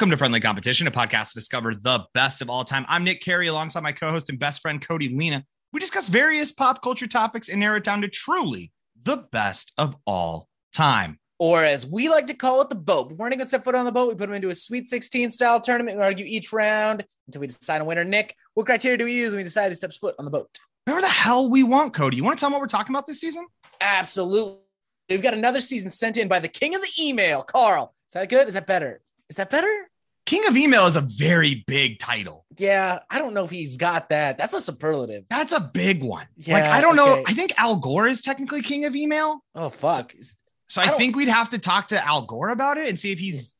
Welcome to Friendly Competition, a podcast to discover the best of all time. I'm Nick Carey alongside my co host and best friend, Cody Lena. We discuss various pop culture topics and narrow it down to truly the best of all time. Or as we like to call it, the boat. Before anyone set foot on the boat, we put them into a Sweet 16 style tournament and argue each round until we decide a winner. Nick, what criteria do we use when we decide who steps foot on the boat? Whatever the hell we want, Cody. You want to tell them what we're talking about this season? Absolutely. We've got another season sent in by the king of the email, Carl. Is that good? Is that better? Is that better? King of Email is a very big title. Yeah, I don't know if he's got that. That's a superlative. That's a big one. Yeah, like, I don't know. I think Al Gore is technically King of Email. Oh fuck. So I I, think we'd have to talk to Al Gore about it and see if he's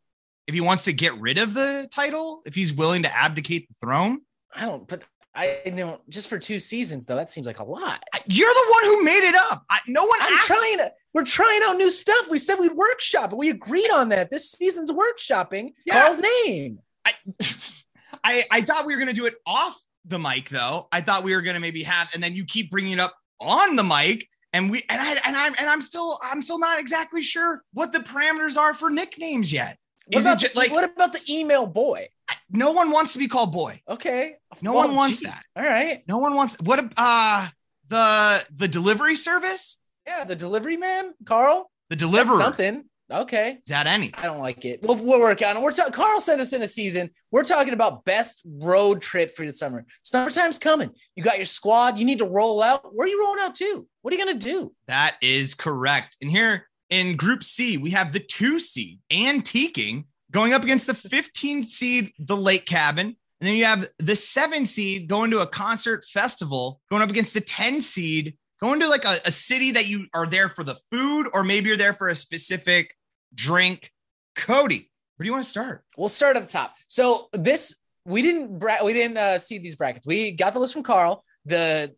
if he wants to get rid of the title, if he's willing to abdicate the throne. I don't. But I don't. Just for two seasons, though, that seems like a lot. You're the one who made it up. I, no one I'm asked. trying to. We're trying out new stuff. We said we'd workshop, but we agreed on that. This season's workshopping Yeah. Carl's name. I, I I thought we were gonna do it off the mic though. I thought we were gonna maybe have, and then you keep bringing it up on the mic, and we and I and I'm and I'm still I'm still not exactly sure what the parameters are for nicknames yet. What Is about, ju- the, like what about the email boy? no one wants to be called boy? Okay. No Well, one wants gee. that. All right. No one wants what uh the the delivery service, Yeah, the delivery man, Carl. the That's deliverer. something. Okay. Is that any? I don't like it. We'll, we'll work on it. We're ta- Carl sent us in a season. We're talking about best road trip for the summer. Summertime's coming. You got your squad. You need to roll out. Where are you rolling out to? What are you gonna do? That is correct. And here in Group C, we have the two seed Antiquing going up against the 15 seed, the Lake Cabin. And then you have the seven seed going to a concert festival, going up against the 10 seed, going to like a, a city that you are there for the food, or maybe you're there for a specific drink. Cody, where do you want to start? We'll start at the top. So this we didn't bra- we didn't uh, see these brackets. We got the list from Carl. The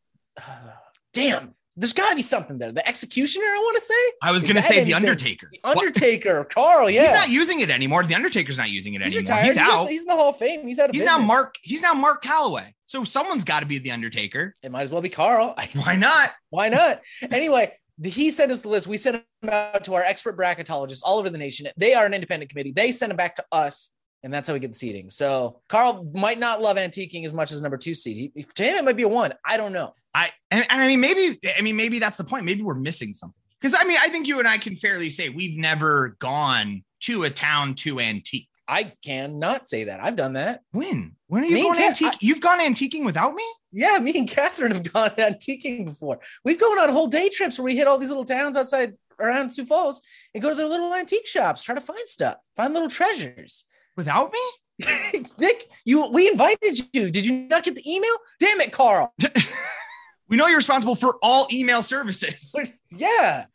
damn, there's got to be something there. The executioner, I want to say I was going to say anything? The Undertaker. the Undertaker. Carl, Yeah, He's not using it anymore. The Undertaker's not using it he's anymore. retired. He's out. He's in the Hall of Fame. He's out of He's now. Mark. He's now Mark Calaway. So someone's got to be the Undertaker. It might as well be Carl. Why not? Why not? Anyway, he sent us the list. We sent them out to our expert bracketologists all over the nation. They are an independent committee. They send them back to us, and that's how we get the seating. So Carl might not love antiquing as much as number two seed. He, to him, it might be a one. I don't know. I and, and I mean maybe I mean maybe that's the point. Maybe we're missing something. Because I mean I think you and I can fairly say we've never gone to a town to antique. I cannot say that. I've done that. When? When are you Me going antique? You've gone antiquing without me? Yeah, me and Catherine have gone antiquing before. We've gone on whole day trips where we hit all these little towns outside around Sioux Falls and go to their little antique shops, try to find stuff, find little treasures. Without me? Nick, you we invited you. Did you not get the email? Damn it, Carl. we know you're responsible for all email services. Yeah.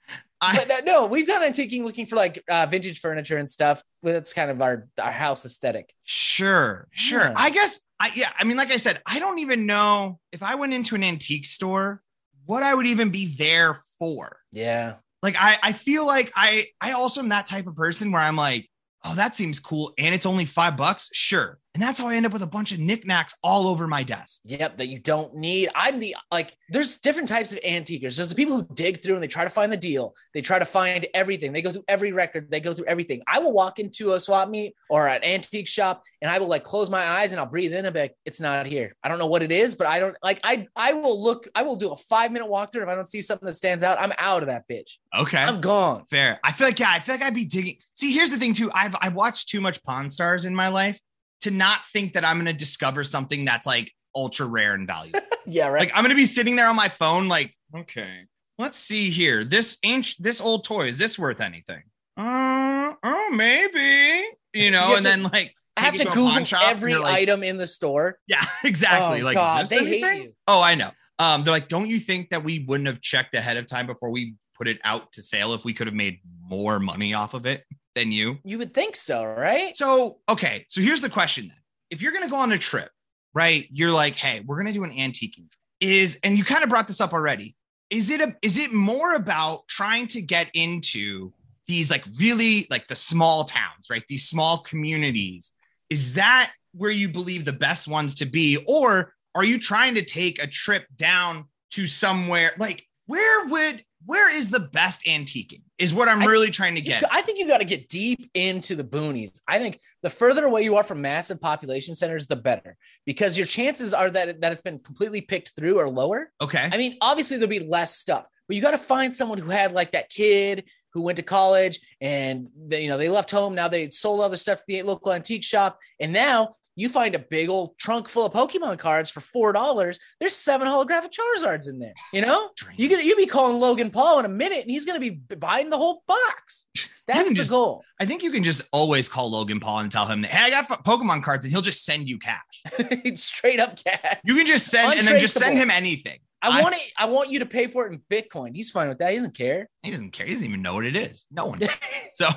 I, but no, we've gone on taking looking for like uh, vintage furniture and stuff. That's kind of our our house aesthetic. sure, sure. Yeah. I guess I yeah, I mean, like I said, I don't even know if I went into an antique store, what I would even be there for. Yeah. like I, I feel like I I also am that type of person where I'm like, oh, that seems cool, and it's only five bucks, sure. And that's how I end up with a bunch of knickknacks all over my desk. Yep, that you don't need. I'm the like, there's different types of antiquers. There's the people who dig through and they try to find the deal. They try to find everything. They go through every record. They go through everything. I will walk into a swap meet or an antique shop and I will like close my eyes and I'll breathe in a bit. it's not here. I don't know what it is, but I don't like I I will look, I will do a five minute walkthrough. If I don't see something that stands out, I'm out of that bitch. Okay. I'm gone. Fair. I feel like yeah, I feel like I'd be digging. See, here's the thing too. I've I've watched too much Pawn Stars in my life to not think that I'm gonna discover something that's like ultra rare and valuable. Yeah, right. like I'm gonna be sitting there on my phone, like, okay, let's see here. This ancient this old toy, is this worth anything? Uh, oh, maybe. You know, You and to- then like I have take to Google pawn shop, and every like, item in the store. Yeah, exactly. Oh, like, God, is this they hate you. Oh, I know. Um, they're like, don't you think that we wouldn't have checked ahead of time before we put it out to sale if we could have made more money off of it than you? You would think so, right? So, okay. So here's the question then. If you're gonna go on a trip, right? You're like, hey, we're gonna do an antiquing trip. Is and you kind of brought this up already. Is it a is it more about trying to get into these like really like the small towns, right? These small communities. Is that where you believe the best ones to be? Or are you trying to take a trip down to somewhere like where would where is the best antiquing? Is what I'm I- really trying to get. I think you got to get deep into the boonies. I think the further away you are from massive population centers, the better, because your chances are that that it's been completely picked through or lower. Okay. I mean, obviously there'll be less stuff, but you got to find someone who had like that kid who went to college and they, you know they left home. Now they sold all other stuff to the local antique shop, and now you find a big old trunk full of Pokemon cards for four dollars. There's seven holographic Charizards in there. You know, you gonna you be calling Logan Paul in a minute, and he's gonna be buying the whole box. That's the just- goal. I think you can just always call Logan Paul and tell him, "Hey, I got Pokemon cards," and he'll just send you cash. Straight up cash. You can just send and then just send him anything. I I- want it. I want you to pay for it in Bitcoin. He's fine with that. He doesn't care. He doesn't care. He doesn't even know what it is. No one. So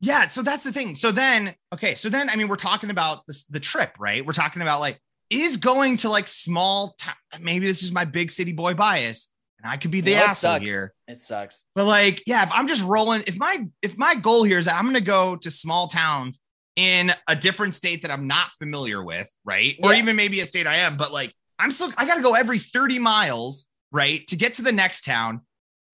yeah, so that's the thing. So then, okay, so then I mean, we're talking about this the trip, right? We're talking about like is going to like small town. Maybe this is my big city boy bias, and I could be the You know, it asshole sucks. here. It sucks. But like, yeah, if I'm just rolling, if my if my goal here is that I'm going to go to small towns in a different state that I'm not familiar with, right? Or even maybe a state I am, but like I'm still I got to go every 30 miles, right, to get to the next town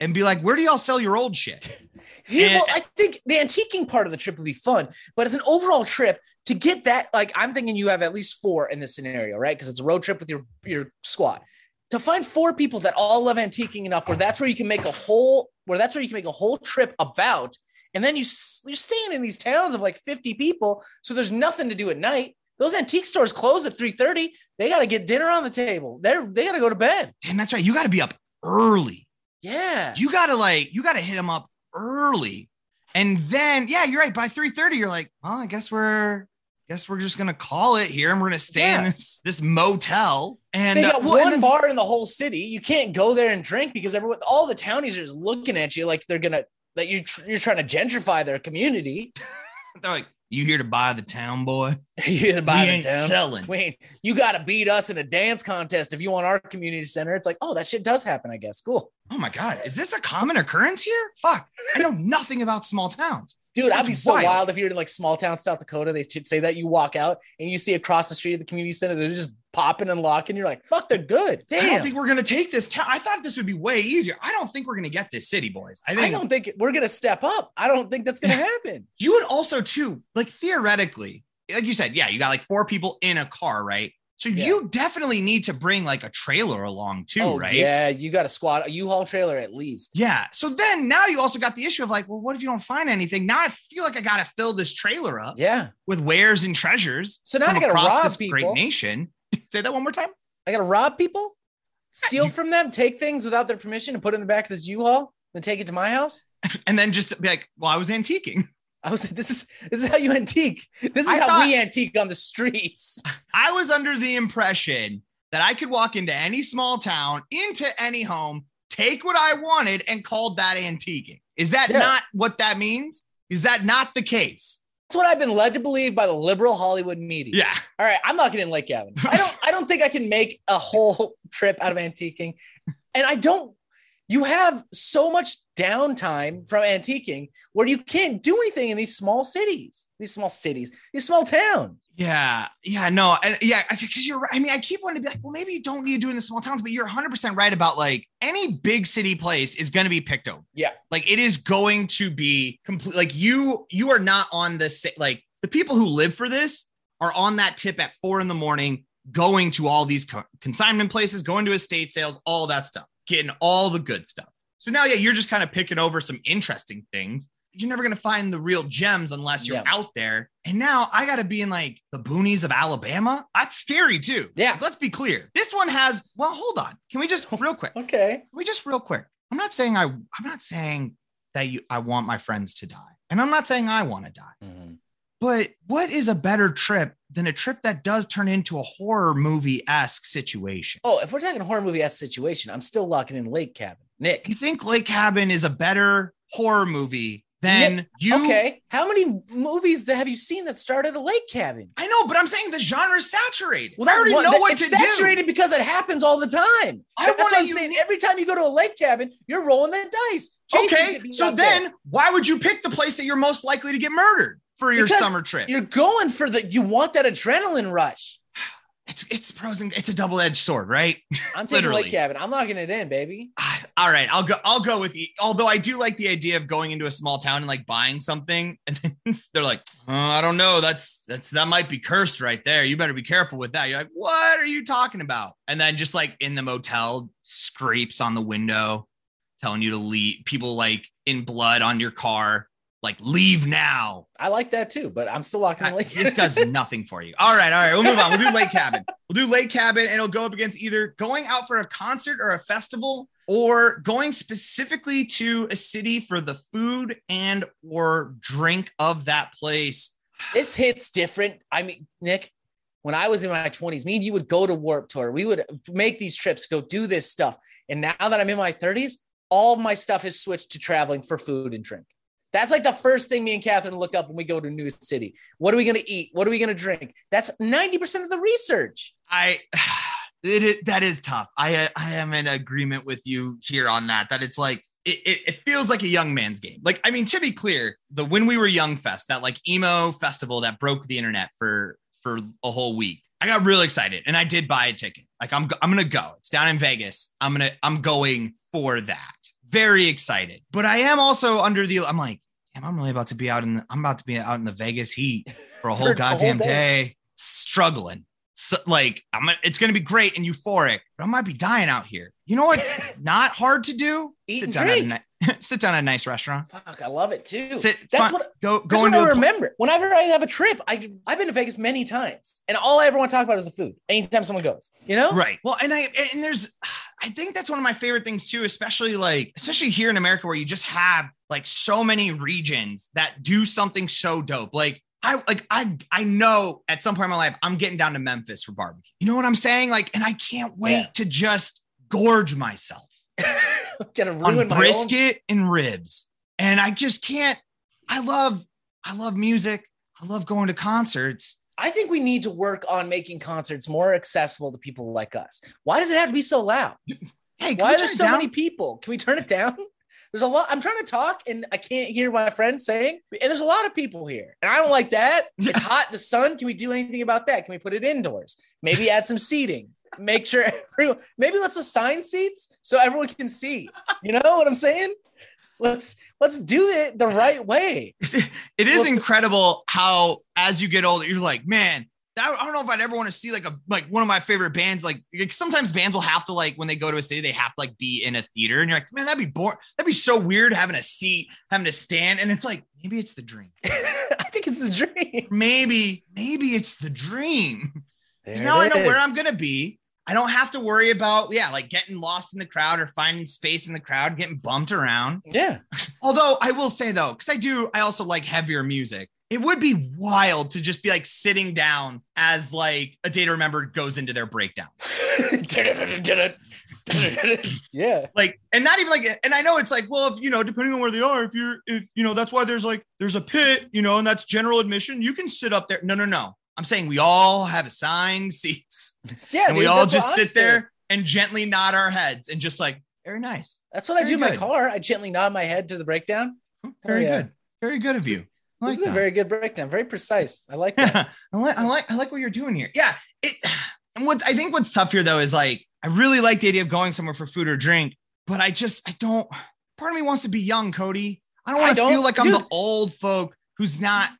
and be like, where do y'all sell your old shit? Yeah, And- well, I think the antiquing part of the trip would be fun, but as an overall trip to get that, like I'm thinking you have at least four in this scenario, right? Because it's a road trip with your your squad. To find four people that all love antiquing enough, where that's where you can make a whole, where that's where you can make a whole trip about, and then you you're staying in these towns of like 50 people, so there's nothing to do at night. Those antique stores close at 3:30. They got to get dinner on the table. They're they got to go to bed. Damn, that's right. You got to be up early. Yeah. You got to like, you got to hit them up early. And then, yeah, you're right. By 3:30, you're like, well, I guess we're guess we're just gonna call it here and we're gonna stay in this this motel. And they uh, got well, one and bar in the whole city. You can't go there and drink because everyone, all the townies are just looking at you like they're gonna that you tr- you're trying to gentrify their community. they're like, you here to buy the town, boy? You're the buy we the ain't town. selling. Wait, you got to beat us in a dance contest if you want our community center. It's like, oh, that shit does happen. I guess. Cool, Oh my god, is this a common occurrence here? Fuck, I know nothing about small towns. Dude. I'd be so wild. wild. if you're in like small town South Dakota. They should say that you walk out and you see across the street of the community center, they're just popping and locking. You're like, fuck, they're good. I don't think we're gonna take this town. I thought this would be way easier. I don't think we're gonna get this city, boys. I I don't think we're gonna step up. I don't think that's gonna happen. you would also too like theoretically like you said yeah you got like four people in a car right so Yeah. you definitely need to bring like a trailer along too oh right yeah, you got a squad, a U-Haul trailer at least. Yeah. so then now you also got the issue of like well what if you don't find anything now i feel like i gotta fill this trailer up Yeah. with wares and treasures So now I gotta across rob this people. great nation say that one more time I gotta rob people, steal from them, take things without their permission, and put it in the back of this U-Haul, then take it to my house. and then just be like well i was antiquing I was this is this is how you antique. This is I how thought- we antique on the streets. I was under the impression that I could walk into any small town, into any home, take what I wanted, and called that antiquing. Is that Yeah. not what that means? Is that not the case? That's what I've been led to believe by the liberal Hollywood media. Yeah. All right, I'm not getting Lake Cabin. I don't I don't think I can make a whole trip out of antiquing. And I don't you have so much downtime from antiquing where you can't do anything in these small cities, these small cities, these small towns. Yeah. Yeah. No. And yeah, because you're right. I mean, I keep wanting to be like, well, maybe you don't need to do it in the small towns, but you're 100% right about like any big city place is going to be picked over. Yeah. Like it is going to be complete. Like you, you are not on the, like the people who live for this are on that tip at four in the morning, going to all these co- consignment places, going to estate sales, all that stuff, getting all the good stuff. So now, yeah, you're just kind of picking over some interesting things. You're never going to find the real gems unless you're Yeah. out there. And now I got to be in like the boonies of Alabama. That's scary too. Yeah. Let's be clear. This one has, well, hold on. Can we just real quick? Okay. Can we just real quick? I'm not saying I, I'm not saying that you, I want my friends to die. And I'm not saying I want to die. Mm-hmm. But what is a better trip than a trip that does turn into a horror movie esque situation? Oh, if we're talking a horror movie S situation, I'm still locking in Lake Cabin. Nick. You think Lake Cabin is a better horror movie than you? Okay. How many movies that have you seen that start at a lake cabin? I know, but I'm saying the genre is saturated. Well, I already what- know that- what it's to saturated do. because it happens all the time. i that's what i'm you- saying. Every time you go to a lake cabin, you're rolling that dice. Jason Okay, so out there. then why would you pick the place that you're most likely to get murdered for your Because summer trip? you're going for the you want that adrenaline rush. it's it's pros and it's a double edged sword, right? I'm taking Literally. Lake Cabin. I'm locking it in, baby. All right, I'll go. I'll go with you. Although I do like the idea of going into a small town and like buying something, and then they're like, "Uh, "I don't know. That's that's that might be cursed right there. You better be careful with that." You're like, "What are you talking about?" And then just like in the motel, scrapes on the window, telling you to leave. People like in blood on your car, like leave now. I like that too, but I'm still locking in Lake it does nothing for you. All right, all right. We'll move on. We'll do Lake Cabin. We'll do Lake Cabin, and it'll go up against either going out for a concert or a festival, or going specifically to a city for the food and or drink of that place. this hits different. I mean, Nick, when I was in my 20s, me and you would go to Warp Tour. We would make these trips, go do this stuff. And now that I'm in my 30s, all of my stuff has switched to traveling for food and drink. That's like the first thing me and Catherine look up when we go to a new city. What are we going to eat? What are we going to drink? That's 90% of the research. I it, that is tough. I I am in agreement with you here on that. That it's like it, it, it feels like a young man's game. Like I mean, to be clear, the when we were young fest, that like emo festival that broke the internet for for a whole week. I got real excited and I did buy a ticket. Like I'm I'm gonna go. It's down in Vegas. I'm gonna I'm going for that. Very excited. But I am also under the I'm like, damn, I'm really about to be out in the, I'm about to be out in the Vegas heat for a whole For a whole goddamn day. day, struggling. So, like I'm it's gonna be great and euphoric, but I might be dying out here. You know what's not hard to do? Eat sit and down at a drink. ni- sit down at a nice restaurant. Fuck, I love it too. Sit, That's fun- what go go what into I a pl- remember. Whenever I have a trip, I I've been to Vegas many times, and all I ever want to talk about is the food. Anytime someone goes, you know, Right. Well, and I and there's I think that's one of my favorite things too, especially like especially here in America where you just have like so many regions that do something so dope. Like I like I I know at some point in my life I'm getting down to Memphis for barbecue. You know what I'm saying? Like, and I can't wait Yeah. to just gorge myself gonna on ruin my own. brisket and ribs. And I just can't. I love I love music. I love going to concerts. I think we need to work on making concerts more accessible to people like us. Why does it have to be so loud? Hey, Why are there so down? many people? Can we turn it down? There's a lot. I'm trying to talk and I can't hear my friends saying, and there's a lot of people here. And I don't like that. It's hot in the sun. Can we do anything about that? Can we put it indoors? Maybe add some seating. Make sure everyone, maybe let's assign seats so everyone can see. You know what I'm saying? Let's let's do it the right way. it is Well, incredible how as you get older, you're like, man, I I don't know if I'd ever want to see like a like one of my favorite bands. Like, like sometimes bands will have to like when they go to a city, they have to like be in a theater, and you're like, man, that'd be boring. That'd be so weird having a seat, having to stand, and it's like maybe it's the dream. I think it's the dream. Maybe maybe it's the dream. Because now I know where I'm gonna be. I don't have to worry about yeah, like getting lost in the crowd or finding space in the crowd, getting bumped around. Yeah. Although I will say though, because I do, I also like heavier music. It would be wild to just be like sitting down as like a day to remember goes into their breakdown. yeah. Like, and not even like, and I know it's like, well, if you know, depending on where they are, if you're, if you know, that's why there's like, there's a pit, you know, and that's general admission. You can sit up there. No, no, no. I'm saying we all have assigned seats Yeah. and we all just sit saying. there and gently nod our heads and just like, very nice. That's what I do in my car. I gently nod my head to the breakdown. Hmm, very yeah. good. Very good of you. I this like is that. a very good breakdown. Very precise. I like that. I like I like I like what you're doing here. Yeah. It and what I think what's tough here though is like I really like the idea of going somewhere for food or drink, but I just I don't part of me wants to be young, Cody. I don't want to feel like I'm dude. the old folk who's not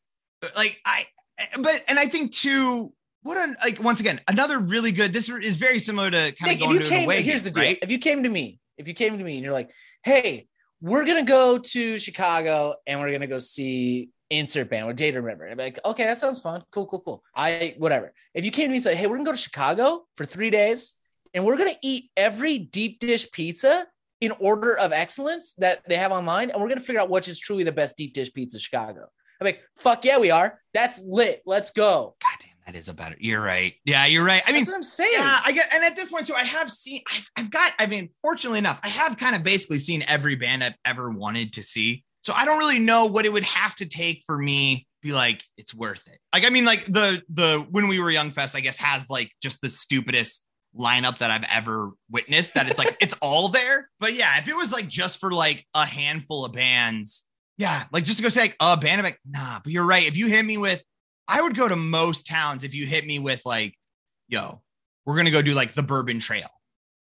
like I Eh, but and I think too what a like once again another really good this is very similar to kind Nick, of if going you to an came, away here's the deal. right? If you came to me, if you came to me and you're like, hey, we're gonna go to Chicago and we're gonna go see insert band or Day to Remember. I'd be like, okay, that sounds fun. Cool, cool, cool. I whatever. If you came to me and said, hey, we're gonna go to Chicago for three days and we're gonna eat every deep dish pizza in order of excellence that they have online, and we're gonna figure out which is truly the best deep dish pizza Chicago. I'm like, fuck yeah, we are. That's lit. Let's go. God damn, that is a better. You're right. Yeah, you're right. I mean, That's what I'm saying. Yeah, I get, and at this point too, I have seen, I've, I've got, I mean, fortunately enough, I have kind of basically seen every band I've ever wanted to see. So I don't really know what it would have to take for me to be like, it's worth it. Like, I mean, like the, the, when we were young fest, I guess has like just the stupidest lineup that I've ever witnessed that it's like, it's all there. But yeah, if it was like just for like a handful of bands, yeah, like just to go say like I'm like, nah, but you're right. If you hit me with, I would go to most towns if you hit me with like, yo, we're gonna go do like the Bourbon Trail.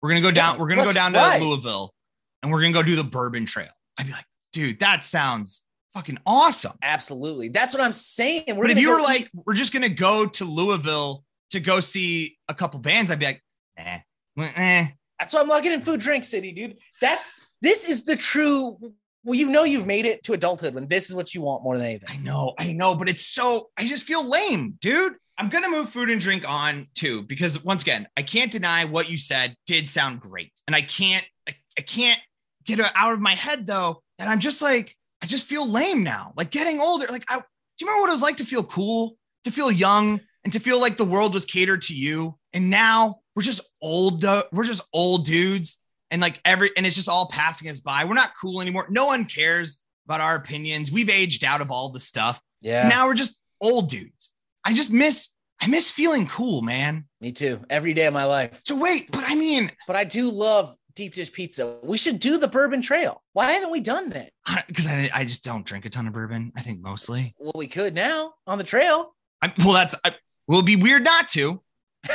We're gonna go down. Yeah, we're gonna go down to ride. Louisville, and we're gonna go do the Bourbon Trail. I'd be like, dude, that sounds fucking awesome. Absolutely. That's what I'm saying. We're but if you go were like, we're just gonna go to Louisville to go see a couple bands, I'd be like, eh, eh. That's why I'm locking in food drink city, dude. That's this is the true. Well, you know you've made it to adulthood when this is what you want more than anything. I know, I know, but it's so I just feel lame, dude. I'm gonna move food and drink on too because once again, I can't deny what you said did sound great, and I can't, I, I can't get it out of my head though that I'm just like I just feel lame now. Like getting older, like I do you remember what it was like to feel cool, to feel young, and to feel like the world was catered to you? And now we're just old, uh, we're just old dudes, and like every and it's just all passing us by. We're not cool anymore. No one cares about our opinions. We've aged out of all the stuff. Yeah, Now we're just old dudes. I just miss I miss feeling cool, man. me too. Every day of my life. So wait, but I mean, But I do love deep dish pizza. We should do the Bourbon Trail. Why haven't we done that? because I, I just don't drink a ton of bourbon. I think mostly. Well, we could now on the trail. I, well, that's I, will be weird not to.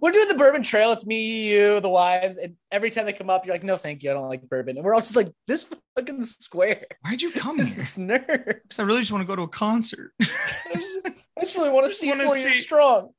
we're doing the Bourbon Trail. It's me, you, the wives, and every time they come up, you're like, "No, thank you, I don't like bourbon." And we're all just like, "This fucking square, Why'd you come this here? is nerd." Because I really just want to go to a concert. I just, I just really want to see four years strong.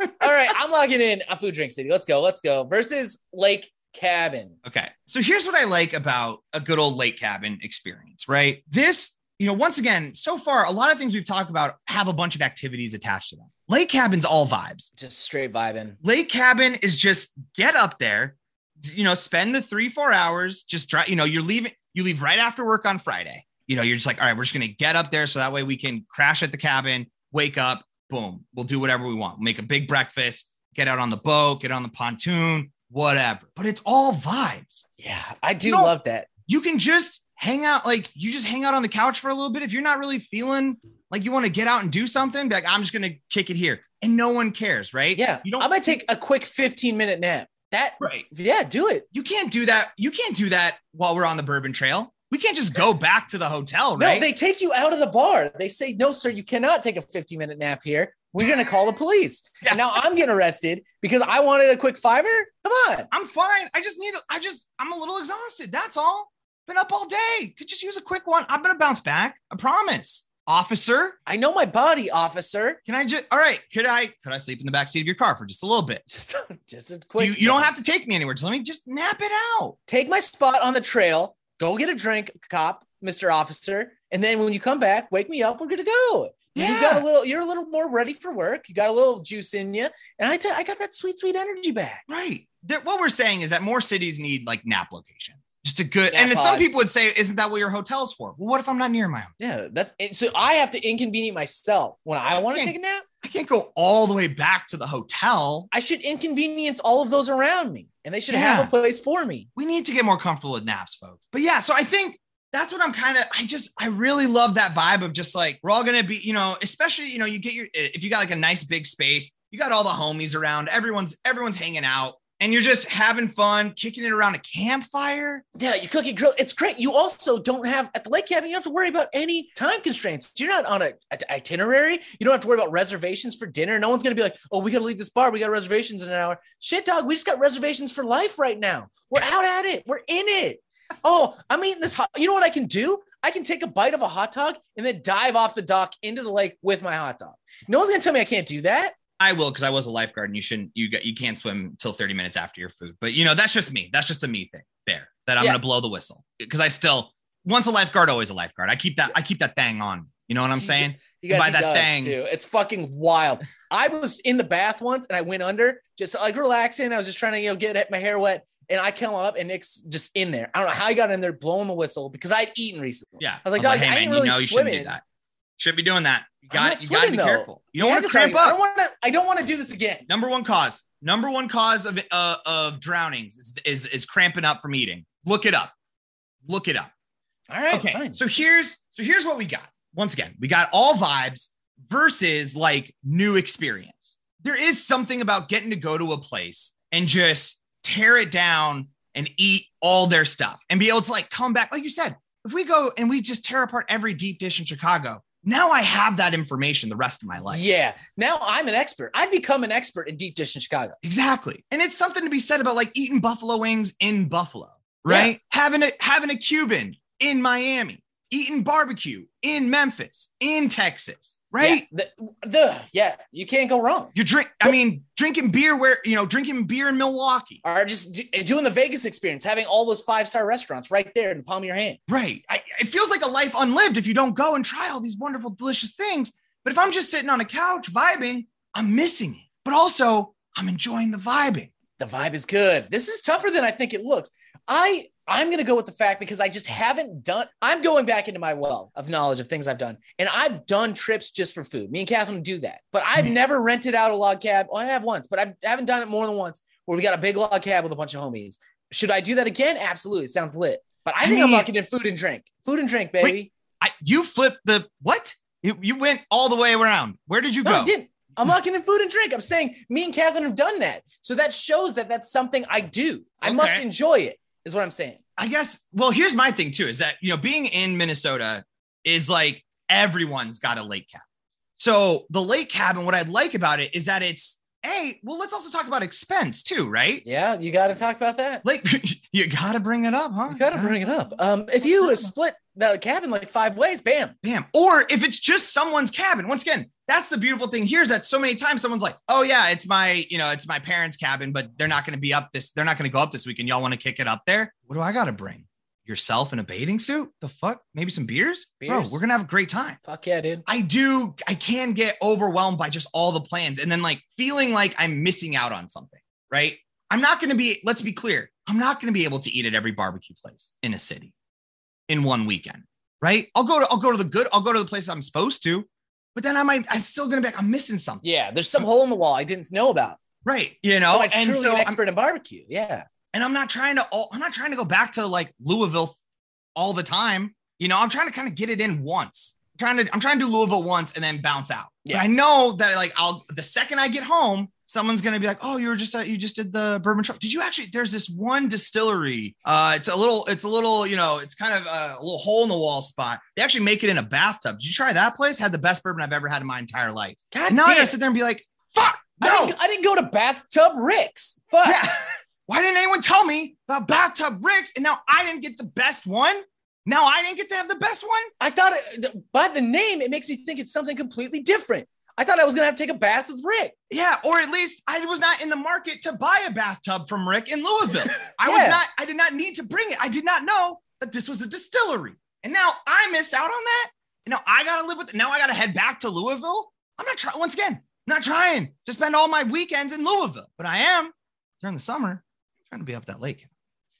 All right, I'm logging in a food drink city. Let's go. Let's go. Versus Lake Cabin. Okay. So here's what I like about a good old lake cabin experience, right? This, you know, once again, so far, a lot of things we've talked about have a bunch of activities attached to them. Lake cabin's all vibes. Just straight vibing. Lake cabin is just get up there, you know, spend the three, four hours, just try, you know, you're leaving, you leave right after work on Friday. You know, you're just like, all right, we're just going to get up there so that way we can crash at the cabin, wake up, boom, we'll do whatever we want. Make a big breakfast, get out on the boat, get on the pontoon, whatever. But it's all vibes. Yeah, I do No. love that. You can just hang out, like, you just hang out on the couch for a little bit. If you're not really feeling like you want to get out and do something, be like, I'm just going to kick it here. And no one cares, right? Yeah, You don't, I'm gonna take a quick 15 minute nap. That, right. yeah, do it. you can't do that. You can't do that while we're on the Bourbon Trail. We can't just go back to the hotel, right? No, they take you out of the bar. They say, no, sir, you cannot take a 15 minute nap here. We're going to call the police. Yeah. And now I'm getting arrested because I wanted a quick fiver. Come on. I'm fine. I just need. I just. I'm a little exhausted. That's all. Been up all day. Could just use a quick one. I'm gonna bounce back. I promise. Officer, I know my body, officer. can I just? All right. Could I? Could I sleep in the back seat of your car for just a little bit? Just, just a quick. you, you don't have to take me anywhere. Just let me just nap it out. take my spot on the trail. Go get a drink, cop, Mr. Officer. And then when you come back, wake me up. We're good to go. Yeah. You got a little, you're a little more ready for work. You got a little juice in you. And I, t- I got that sweet, sweet energy back. Right. There- what we're saying is that more cities need like nap locations. Just a good. Nap and then some people would say, "Isn't that what your hotel's for?" Well, what if I'm not near my home? Yeah. That's it. So I have to inconvenience myself when I want to take a nap. I can't go all the way back to the hotel. I should inconvenience all of those around me and they should Yeah. have a place for me. we need to get more comfortable with naps, folks. But yeah, so I think that's what I'm kind of. I just I really love that vibe of just like we're all gonna be, you know, especially you know you get your if you got like a nice big space, you got all the homies around, everyone's everyone's hanging out, and you're just having fun, kicking it around a campfire. Yeah, you cook, you grill. It's great. You also don't have at the lake cabin. You don't have to worry about any time constraints. You're not on a, a- itinerary. You don't have to worry about reservations for dinner. No one's gonna be like, "Oh, we gotta leave this bar. We got reservations in an hour." Shit, dog. We just got reservations for life right now. We're out at it. We're in it. Oh, I'm eating this. Hot, you know what I can do? I can take a bite of a hot dog and then dive off the dock into the lake with my hot dog. No one's gonna tell me I can't do that. I will because I was a lifeguard, and you shouldn't you got you can't swim until 30 minutes after your food. But you know that's just me. That's just a me thing there that I'm Yeah. gonna blow the whistle because I still once a lifeguard, always a lifeguard. I keep that I keep that thing on. You know what I'm saying? You guys By that thing. too. It's fucking wild. I was in the bath once and I went under just like relaxing. I was just trying to you know get my hair wet, and I came up and Nick's just in there. I don't know how he got in there blowing the whistle because I'd eaten recently. Yeah. I was like, "Dog, I ain't really you know you shouldn't do swimming." that. Shouldn't be doing that. You got you got to be though. careful. You don't want to cramp already. I don't want to. I don't want to do this again. Number one cause. Number one cause of uh, of drownings is, is is cramping up from eating. Look it up. Look it up. All right, okay. fine. So here's so here's what we got. Once again, we got all vibes versus like new experience. There is something about getting to go to a place and just tear it down and eat all their stuff and be able to like come back. Like you said, if we go and we just tear apart every deep dish in Chicago, Now I have that information the rest of my life. Yeah. Now I'm an expert. I've become an expert in deep dish in Chicago. Exactly. And it's something to be said about like eating buffalo wings in Buffalo, right? Yeah. Having a having a Cuban in Miami, eating barbecue in Memphis, in Texas, right? Yeah, the, the, yeah, you can't go wrong. You drink, I mean, drinking beer where you know, drinking beer in Milwaukee, or just doing the Vegas experience, having all those five star restaurants right there in the palm of your hand. Right. I, it feels like a life unlived if you don't go and try all these wonderful, delicious things. But if I'm just sitting on a couch vibing, I'm missing it. But also, I'm enjoying the vibing. The vibe is good. This is tougher than I think it looks. I I'm going to go with the fact because I just haven't done, I'm going back into my well of knowledge of things I've done. And I've done trips just for food. Me and Catherine do that. But I've mm-hmm. never rented out a log cab. Well, I have once, but I haven't done it more than once where we got a big log cab with a bunch of homies. Should I do that again? Absolutely. It sounds lit. But I, I think mean, I'm locking in food and drink. Food and drink, baby. Wait, I, you flipped the what? You, you went all the way around. Where did you no, go? I didn't. I'm locking in food and drink. I'm saying me and Catherine have done that. So that shows that that's something I do. I must enjoy it, is what I'm saying. I guess, well, here's my thing too is that, you know, being in Minnesota is like everyone's got a lake cabin. So the lake cabin, what I'd like about it is that it's, hey, well, let's also talk about expense too, right? Yeah, you got to talk about that. Like, you got to bring it up, huh? You got to bring it up. Um, if you split the cabin like five ways, bam, bam. Or if it's just someone's cabin, once again, that's the beautiful thing here is that so many times someone's like, oh yeah, it's my, you know, it's my parents' cabin, but they're not going to be up this, they're not going to go up this weekend. Y'all want to kick it up there? What do I got to bring? Yourself in a bathing suit? The fuck? Maybe some beers? beers? Bro, we're gonna have a great time. Fuck yeah, dude. I do, I can get overwhelmed by just all the plans and then like feeling like I'm missing out on something, right? I'm not gonna be, let's be clear, I'm not gonna be able to eat at every barbecue place in a city in one weekend, right? I'll go to, I'll go to the good, I'll go to the place I'm supposed to, but then I might, I'm still gonna be like, I'm missing something. Yeah, there's some hole in the wall I didn't know about. Right. You know, so and so an expert I'm, in barbecue. Yeah. And I'm not trying to, I'm not trying to go back to like Louisville all the time. You know, I'm trying to kind of get it in once. I'm trying to, I'm trying to do Louisville once and then bounce out. Yeah. But I know that like I'll, the second I get home, someone's gonna be like, "Oh, you were just uh, you just did the bourbon truck. Did you actually?" There's this one distillery. Uh, it's a little, it's a little, you know, it's kind of a, a, little hole in the wall spot. They actually make it in a bathtub. Did you try that place? Had the best bourbon I've ever had in my entire life. God, and now damn. I gotta sit there and be like, "Fuck, no, I didn't, I didn't go to bathtub Rick's. Fuck." Yeah. Why didn't anyone tell me about bathtub Rick's? And now I didn't get the best one. Now I didn't get to have the best one. I thought it, by the name, it makes me think it's something completely different. I thought I was gonna have to take a bath with Rick. Yeah, or at least I was not in the market to buy a bathtub from Rick in Louisville. I yeah. was not, I did not need to bring it. I did not know that this was a distillery. And now I miss out on that. And now I gotta live with it. Now I gotta head back to Louisville. I'm not trying once again, I'm not trying to spend all my weekends in Louisville, but I am during the summer trying to be up that lake.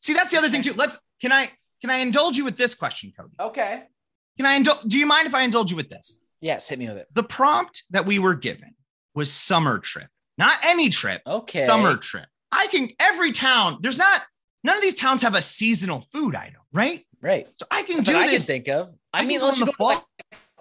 See, that's the other thing too. Let's can I can I indulge you with this question, Cody? Okay. Can I indulge? Do you mind if I indulge you with this? Yes, hit me with it. The prompt that we were given was summer trip, not any trip. Okay. Summer trip. I can, every town, there's not, none of these towns have a seasonal food item, right? Right. So I can do I can think of. I, I mean, let's go to like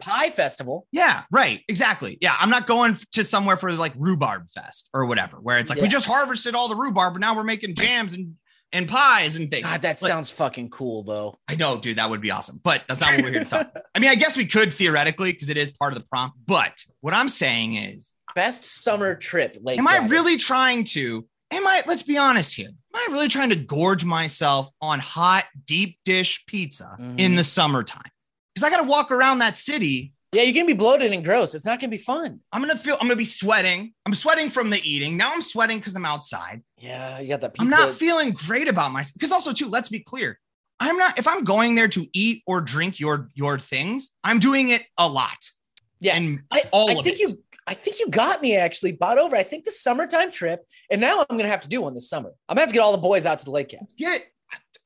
pie festival. Yeah, right. Exactly. Yeah. I'm not going to somewhere for like rhubarb fest or whatever, where it's like yeah. we just harvested all the rhubarb, but now we're making jams and and pies and things. God, that like, sounds fucking cool though. I know, dude, that would be awesome. But that's not what we're here to talk. I mean, I guess we could theoretically because it is part of the prompt. But what I'm saying is best summer trip. Like, am I really trying to? Am I? Let's be honest here. Am I really trying to gorge myself on hot deep dish pizza mm-hmm. in the summertime? Because I got to walk around that city yeah, you're gonna be bloated and gross. It's not gonna be fun. I'm gonna feel. I'm gonna be sweating. I'm sweating from the eating. Now I'm sweating because I'm outside. Yeah, you got that. Pizza. I'm not feeling great about myself. Because also, too, let's be clear. I'm not. If I'm going there to eat or drink your your things, I'm doing it a lot. Yeah, and I, all I think it. you. I think you got me actually bought over. I think the summertime trip, and now I'm gonna have to do one this summer. I'm gonna have to get all the boys out to the lake cabin. Get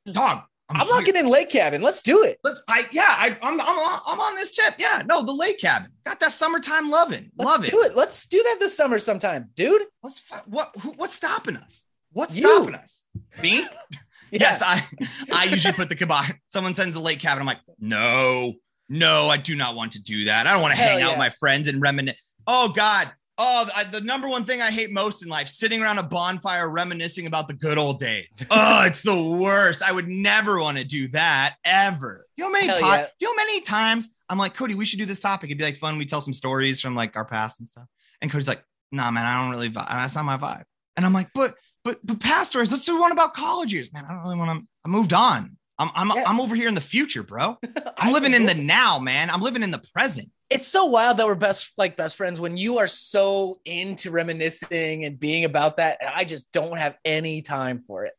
dog. I'm, I'm looking in lake cabin. Let's do it. Let's. I yeah. I, I'm I'm I'm on this tip. Yeah. No, the lake cabin got that summertime loving. Let's Love do it. it. Let's do that this summer sometime, dude. Let's. What? Who, what's stopping us? What's you. stopping us? Me? yes. I I usually put the kibosh. Someone sends a lake cabin. I'm like, no, no, I do not want to do that. I don't want to hang yeah. out with my friends and reminisce. Oh God, Oh, I, the number one thing I hate most in life, sitting around a bonfire reminiscing about the good old days. oh, it's the worst. I would never want to do that ever. You know many po- yeah. you know many times I'm like, Cody, we should do this topic. It'd be like fun. We tell some stories from like our past and stuff. And Cody's like, nah, man, I don't really vibe. That's not my vibe. And I'm like, but but but past stories, let's do one about college years. Man, I don't really want to. I moved on. I'm I'm Yeah. I'm over here in the future, bro. I'm living in the now, man. I'm living in the present. It's so wild that we're best like best friends when you are so into reminiscing and being about that. And I just don't have any time for it.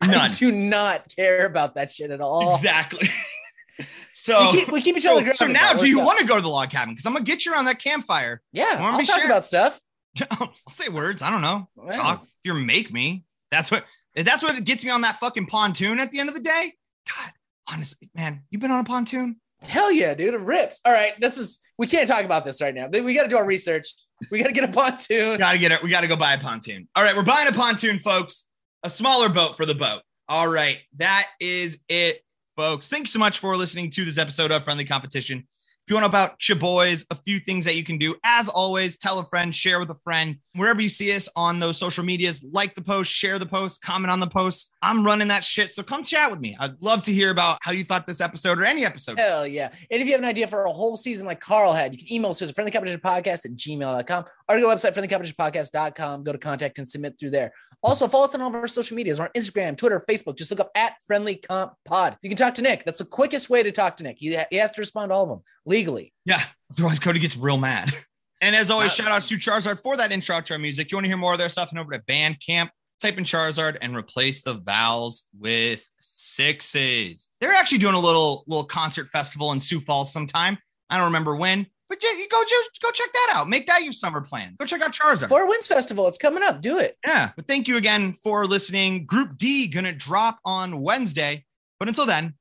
I None. do not care about that shit at all. Exactly. so we keep we keep each other. so grounded, now, do you want to go to the log cabin? Because I'm gonna get you around that campfire. Yeah, wanna I'll be talk sharing- about stuff. I'll say words. I don't know. Yeah. Talk. If you make me. That's what. That's what gets me on that fucking pontoon at the end of the day. God, honestly, man, you've been on a pontoon? Hell yeah, dude, it rips. All right, this is we can't talk about this right now. We got to do our research. We got to get a pontoon. Gotta get it. We gotta go buy a pontoon. All right, we're buying a pontoon, folks. A smaller boat for the boat. All right, that is it, folks. Thanks so much for listening to this episode of Friendly Competition. If you want to about your boys, a few things that you can do. As always, tell a friend, share with a friend. Wherever you see us on those social medias, like the post, share the post, comment on the post. I'm running that shit. So come chat with me. I'd love to hear about how you thought this episode or any episode. Hell yeah. And if you have an idea for a whole season like Carl had, you can email us to friendly competition podcast at gmail.com to the website friendlycompetitionpodcast.com. Go to contact and submit through there. Also, follow us on all of our social medias. We're on Instagram, Twitter, Facebook. Just look up at Friendly Comp Pod. You can talk to Nick. That's the quickest way to talk to Nick. He, he has to respond to all of them legally. Yeah. Otherwise, Cody gets real mad. And as always, shout out to Charizard for that intro outro music. You want to hear more of their stuff? And over to Bandcamp, type in Charizard and replace the vowels with sixes. They're actually doing a little little concert festival in Sioux Falls sometime. I don't remember when, but you go just go check that out. Make that your summer plan. Go check out Charizard. Four Winds Festival, it's coming up. Do it. yeah, but thank you again for listening. Group D gonna drop on Wednesday. But until then,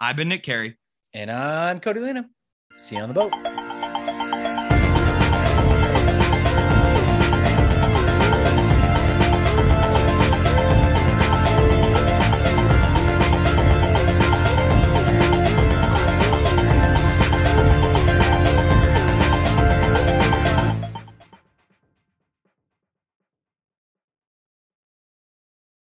I've been Nick Carey. And I'm Cody Lena. See you on the boat.